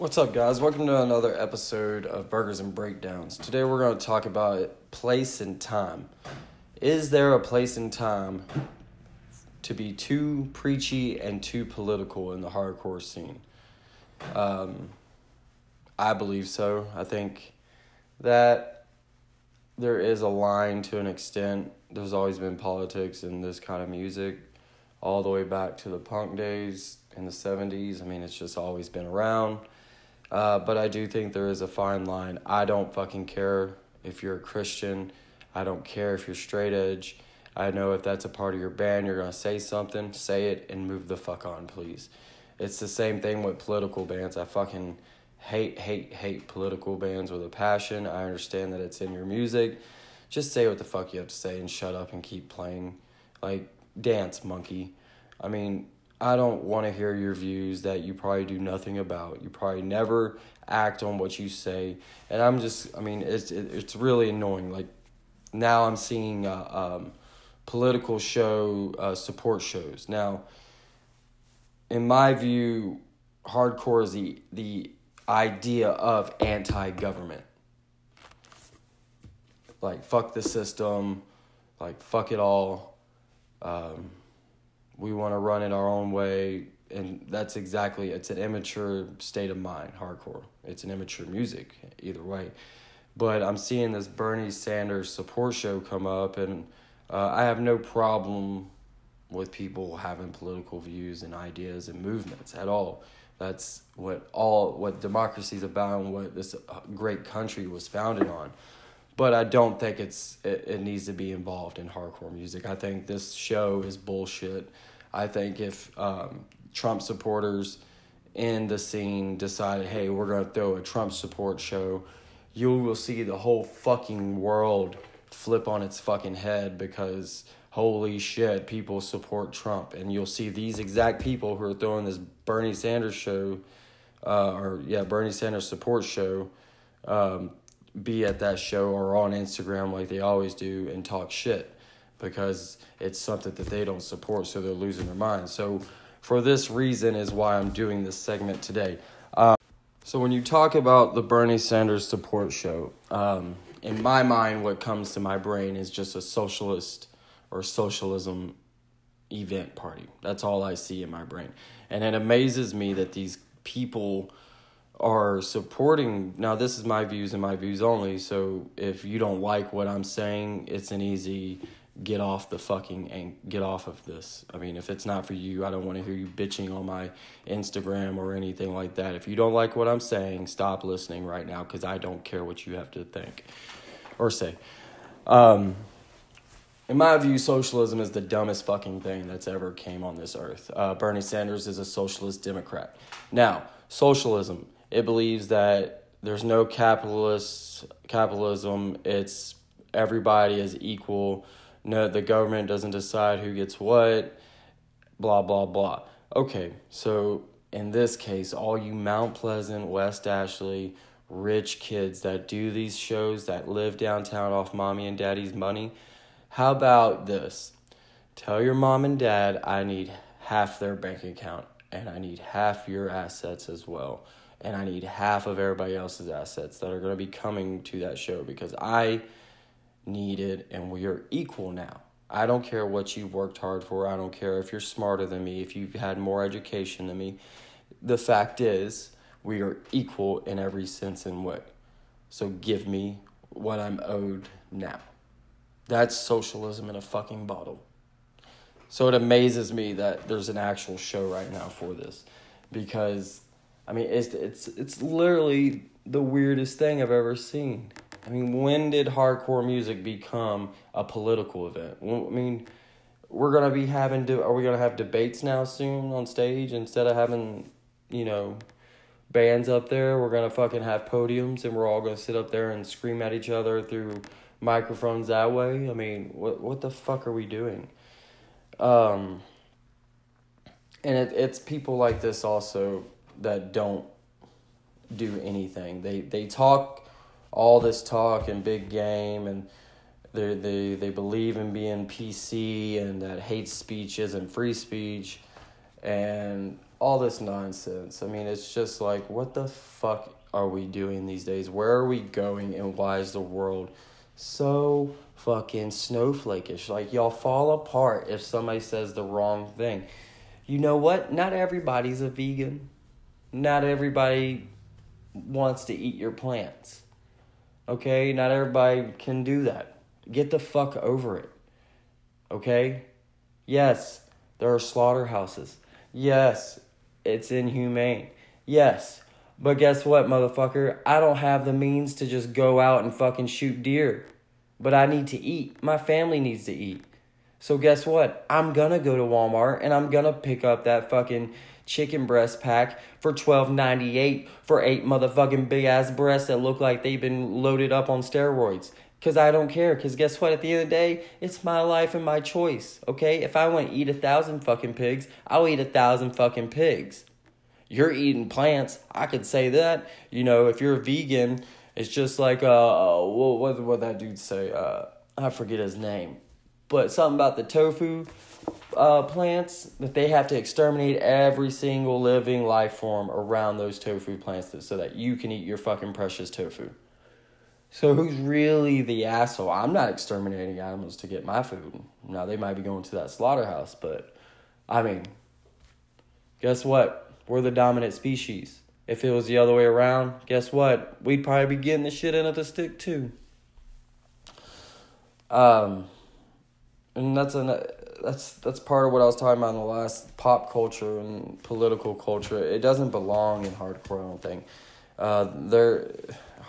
What's up, guys? Welcome to another episode of Burgers and Breakdowns. Today we're going to talk about place and time. Is there a place and time to be too preachy and too political in the hardcore scene? Um, I believe so. I think that there is a line to an extent. There's always been politics in this kind of music, all the way back to the punk days in the 70s. I mean, it's just always been around. Uh, but I do think there is a fine line. I don't fucking care if you're a Christian. I don't care if you're straight edge. I know if that's a part of your band, you're going to say something, say it, and move the fuck on, please. It's the same thing with political bands. I fucking hate, hate, hate political bands with a passion. I understand that it's in your music. Just say what the fuck you have to say and shut up and keep playing. Like, dance, monkey. I mean, I don't want to hear your views that you probably do nothing about. You probably never act on what you say, and I'm just, I mean, it's it, it's really annoying. Like now, I'm seeing uh, um, political show uh, support shows. Now, in my view, hardcore is the the idea of anti-government. Like fuck the system, like fuck it all. Um, we want to run it our own way and that's exactly it's an immature state of mind hardcore. It's an immature music either way. But i'm seeing this bernie sanders support show come up and uh, i have no problem with people having political views and ideas and movements at all. That's what all what democracy is about and what this uh, great country was founded on but I don't think it's it, it needs to be involved in hardcore music. I think this show is bullshit. I think if um, Trump supporters in the scene decided, hey, we're going to throw a Trump support show, you will see the whole fucking world flip on its fucking head because holy shit, people support Trump. And you'll see these exact people who are throwing this Bernie Sanders show, uh, or yeah, Bernie Sanders support show, um, be at that show or on Instagram like they always do and talk shit because it's something that they don't support, so they're losing their mind. So, for this reason, is why I'm doing this segment today. Um, so, when you talk about the Bernie Sanders support show, um, in my mind, what comes to my brain is just a socialist or socialism event party. That's all I see in my brain. And it amazes me that these people are supporting now this is my views and my views only so if you don't like what i'm saying it's an easy get off the fucking and get off of this. I mean, if it's not for you, I don't want to hear you bitching on my Instagram or anything like that. If you don't like what I'm saying, stop listening right now because I don't care what you have to think or say. Um, in my view, socialism is the dumbest fucking thing that's ever came on this earth. Uh, Bernie Sanders is a socialist Democrat. Now, socialism, it believes that there's no capitalist capitalism. It's everybody is equal no, the government doesn't decide who gets what, blah, blah, blah. Okay, so in this case, all you Mount Pleasant, West Ashley, rich kids that do these shows that live downtown off mommy and daddy's money, how about this? Tell your mom and dad I need half their bank account and I need half your assets as well. And I need half of everybody else's assets that are going to be coming to that show because I need it and we are equal now. I don't care what you've worked hard for. I don't care if you're smarter than me, if you've had more education than me. The fact is, we are equal in every sense and way. So give me what I'm owed now. That's socialism in a fucking bottle. So it amazes me that there's an actual show right now for this because I mean it's it's it's literally the weirdest thing I've ever seen. I mean, when did hardcore music become a political event? I mean, we're gonna be having to. Are we gonna have debates now soon on stage instead of having, you know, bands up there? We're gonna fucking have podiums and we're all gonna sit up there and scream at each other through microphones that way. I mean, what what the fuck are we doing? Um, and it, it's people like this also that don't do anything. They they talk all this talk and big game and they they they believe in being PC and that hate speech isn't free speech and all this nonsense. I mean, it's just like, what the fuck are we doing these days? Where are we going, and why is the world so fucking snowflakish? Like, y'all fall apart if somebody says the wrong thing. You know what? Not everybody's a vegan. Not everybody wants to eat your plants. Okay? Not everybody can do that. Get the fuck over it. Okay? Yes, there are slaughterhouses. Yes, it's inhumane. Yes. But guess what, motherfucker? I don't have the means to just go out and fucking shoot deer. But I need to eat. My family needs to eat. So guess what? I'm gonna go to Walmart and I'm gonna pick up that fucking chicken breast pack for twelve ninety eight for eight motherfucking big ass breasts that look like they've been loaded up on steroids. Cause I don't care. Cause guess what? At the end of the day, it's my life and my choice. Okay? If I want to eat a thousand fucking pigs, I'll eat a thousand fucking pigs. You're eating plants. I could say that. You know, if you're a vegan, it's just like uh, what what what that dude say? Uh, I forget his name, but something about the tofu uh, plants that they have to exterminate every single living life form around those tofu plants so that you can eat your fucking precious tofu. So who's really the asshole? I'm not exterminating animals to get my food. Now they might be going to that slaughterhouse, but I mean, guess what? We're the dominant species. If it was the other way around, guess what? We'd probably be getting the shit into the stick too. Um, and that's an that's that's part of what I was talking about in the last pop culture and political culture. It doesn't belong in hardcore. I don't think. Uh, there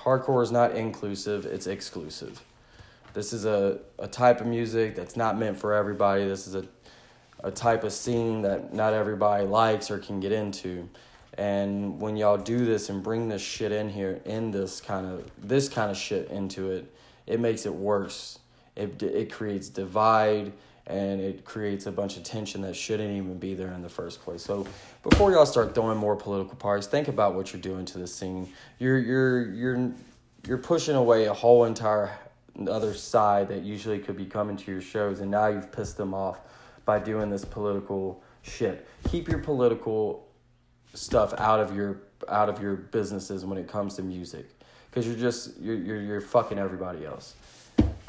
hardcore is not inclusive, it's exclusive. This is a, a type of music that's not meant for everybody. This is a, a type of scene that not everybody likes or can get into. And when y'all do this and bring this shit in here, in this kind of this kind of shit into it, it makes it worse. It it creates divide and it creates a bunch of tension that shouldn't even be there in the first place. So before y'all start throwing more political parties, think about what you're doing to the scene. You're you're you're you're pushing away a whole entire other side that usually could be coming to your shows, and now you've pissed them off by doing this political shit. Keep your political stuff out of your out of your businesses when it comes to music, because you're just you're you're you're fucking everybody else.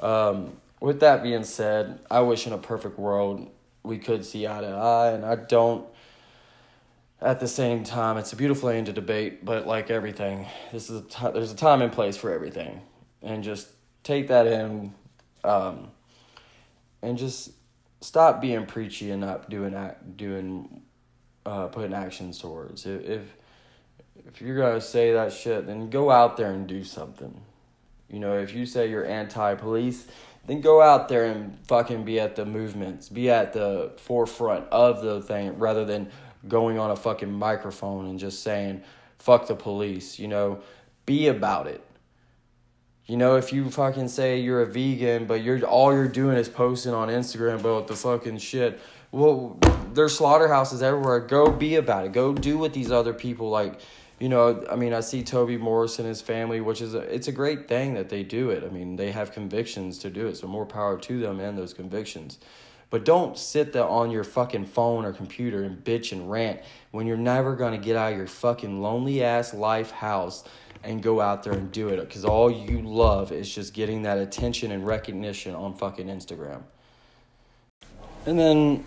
Um, with that being said, I wish in a perfect world we could see eye to eye, and I don't. At the same time, it's a beautiful thing to debate, but like everything, this is a t- there's a time and place for everything, and just take that in, um, and just stop being preachy and not doing act doing, uh, putting actions towards. If if if you're gonna say that shit, then go out there and do something. You know, if you say you're anti-police then go out there and fucking be at the movements, be at the forefront of the thing rather than going on a fucking microphone and just saying, fuck the police, you know, be about it. You know, if you fucking say you're a vegan, but you're all you're doing is posting on Instagram about the fucking shit. Well, there's slaughterhouses everywhere. Go be about it. Go do what these other people like you know, I mean, I see Toby Morse and his family, which is a, it's a great thing that they do it. I mean, they have convictions to do it, so more power to them and those convictions. But don't sit there on your fucking phone or computer and bitch and rant when you're never gonna get out of your fucking lonely ass life house and go out there and do it because all you love is just getting that attention and recognition on fucking Instagram. And then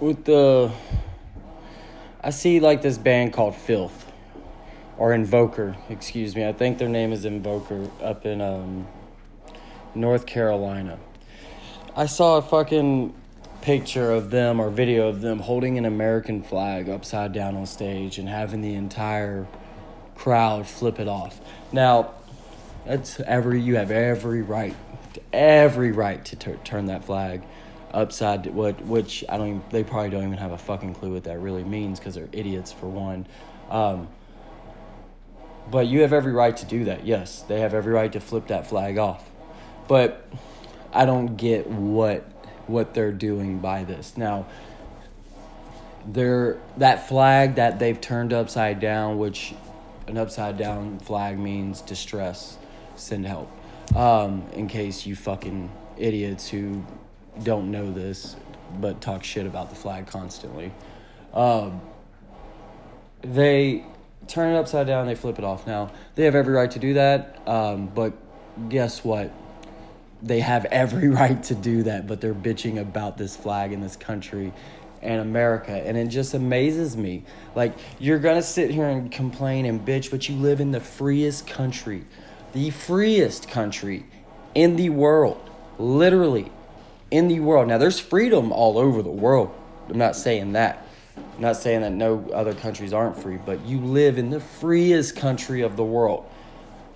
with the, I see like this band called Filth or Invoker, excuse me. I think their name is Invoker up in um, North Carolina. I saw a fucking picture of them or video of them holding an American flag upside down on stage and having the entire crowd flip it off. Now, that's every you have every right, every right to t- turn that flag upside what which I don't even, they probably don't even have a fucking clue what that really means because they're idiots for one. Um, but you have every right to do that. Yes, they have every right to flip that flag off. But I don't get what what they're doing by this. Now, they're that flag that they've turned upside down, which an upside down flag means distress, send help. Um, in case you fucking idiots who don't know this but talk shit about the flag constantly. Um, they turn it upside down, they flip it off. Now, they have every right to do that, um, but guess what? They have every right to do that, but they're bitching about this flag in this country and America. And it just amazes me. Like, you're going to sit here and complain and bitch, but you live in the freest country, the freest country in the world, literally in the world. Now, there's freedom all over the world. I'm not saying that. I'm not saying that no other countries aren't free, but you live in the freest country of the world.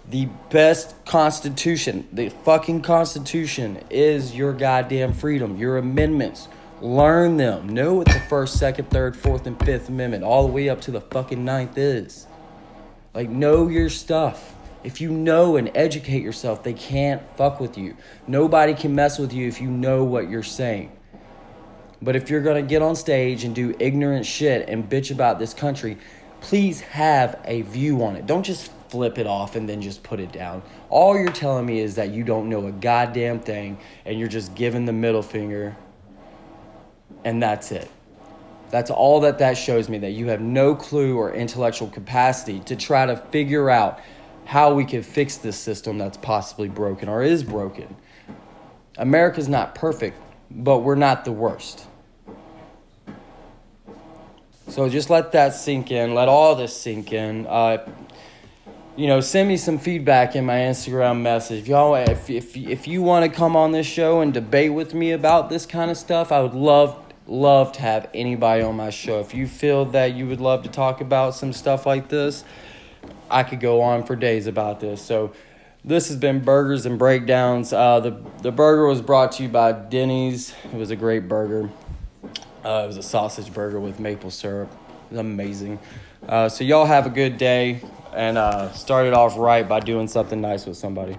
The best constitution, the fucking constitution, is your goddamn freedom, your amendments. Learn them. Know what the first, second, third, fourth, and fifth amendment, all the way up to the fucking ninth is. Like, know your stuff. If you know and educate yourself, they can't fuck with you. Nobody can mess with you if you know what you're saying. But if you're gonna get on stage and do ignorant shit and bitch about this country, please have a view on it. Don't just flip it off and then just put it down. All you're telling me is that you don't know a goddamn thing and you're just giving the middle finger and that's it. That's all that that shows me that you have no clue or intellectual capacity to try to figure out how we can fix this system that's possibly broken or is broken. America's not perfect, but we're not the worst. So just let that sink in. Let all this sink in. Uh, you know, send me some feedback in my Instagram message. Y'all, if if if you want to come on this show and debate with me about this kind of stuff, I would love love to have anybody on my show. If you feel that you would love to talk about some stuff like this, I could go on for days about this. So this has been Burgers and Breakdowns. Uh, the, the burger was brought to you by Denny's. It was a great burger. Uh, it was a sausage burger with maple syrup. It was amazing. Uh, so y'all have a good day and uh, start it off right by doing something nice with somebody.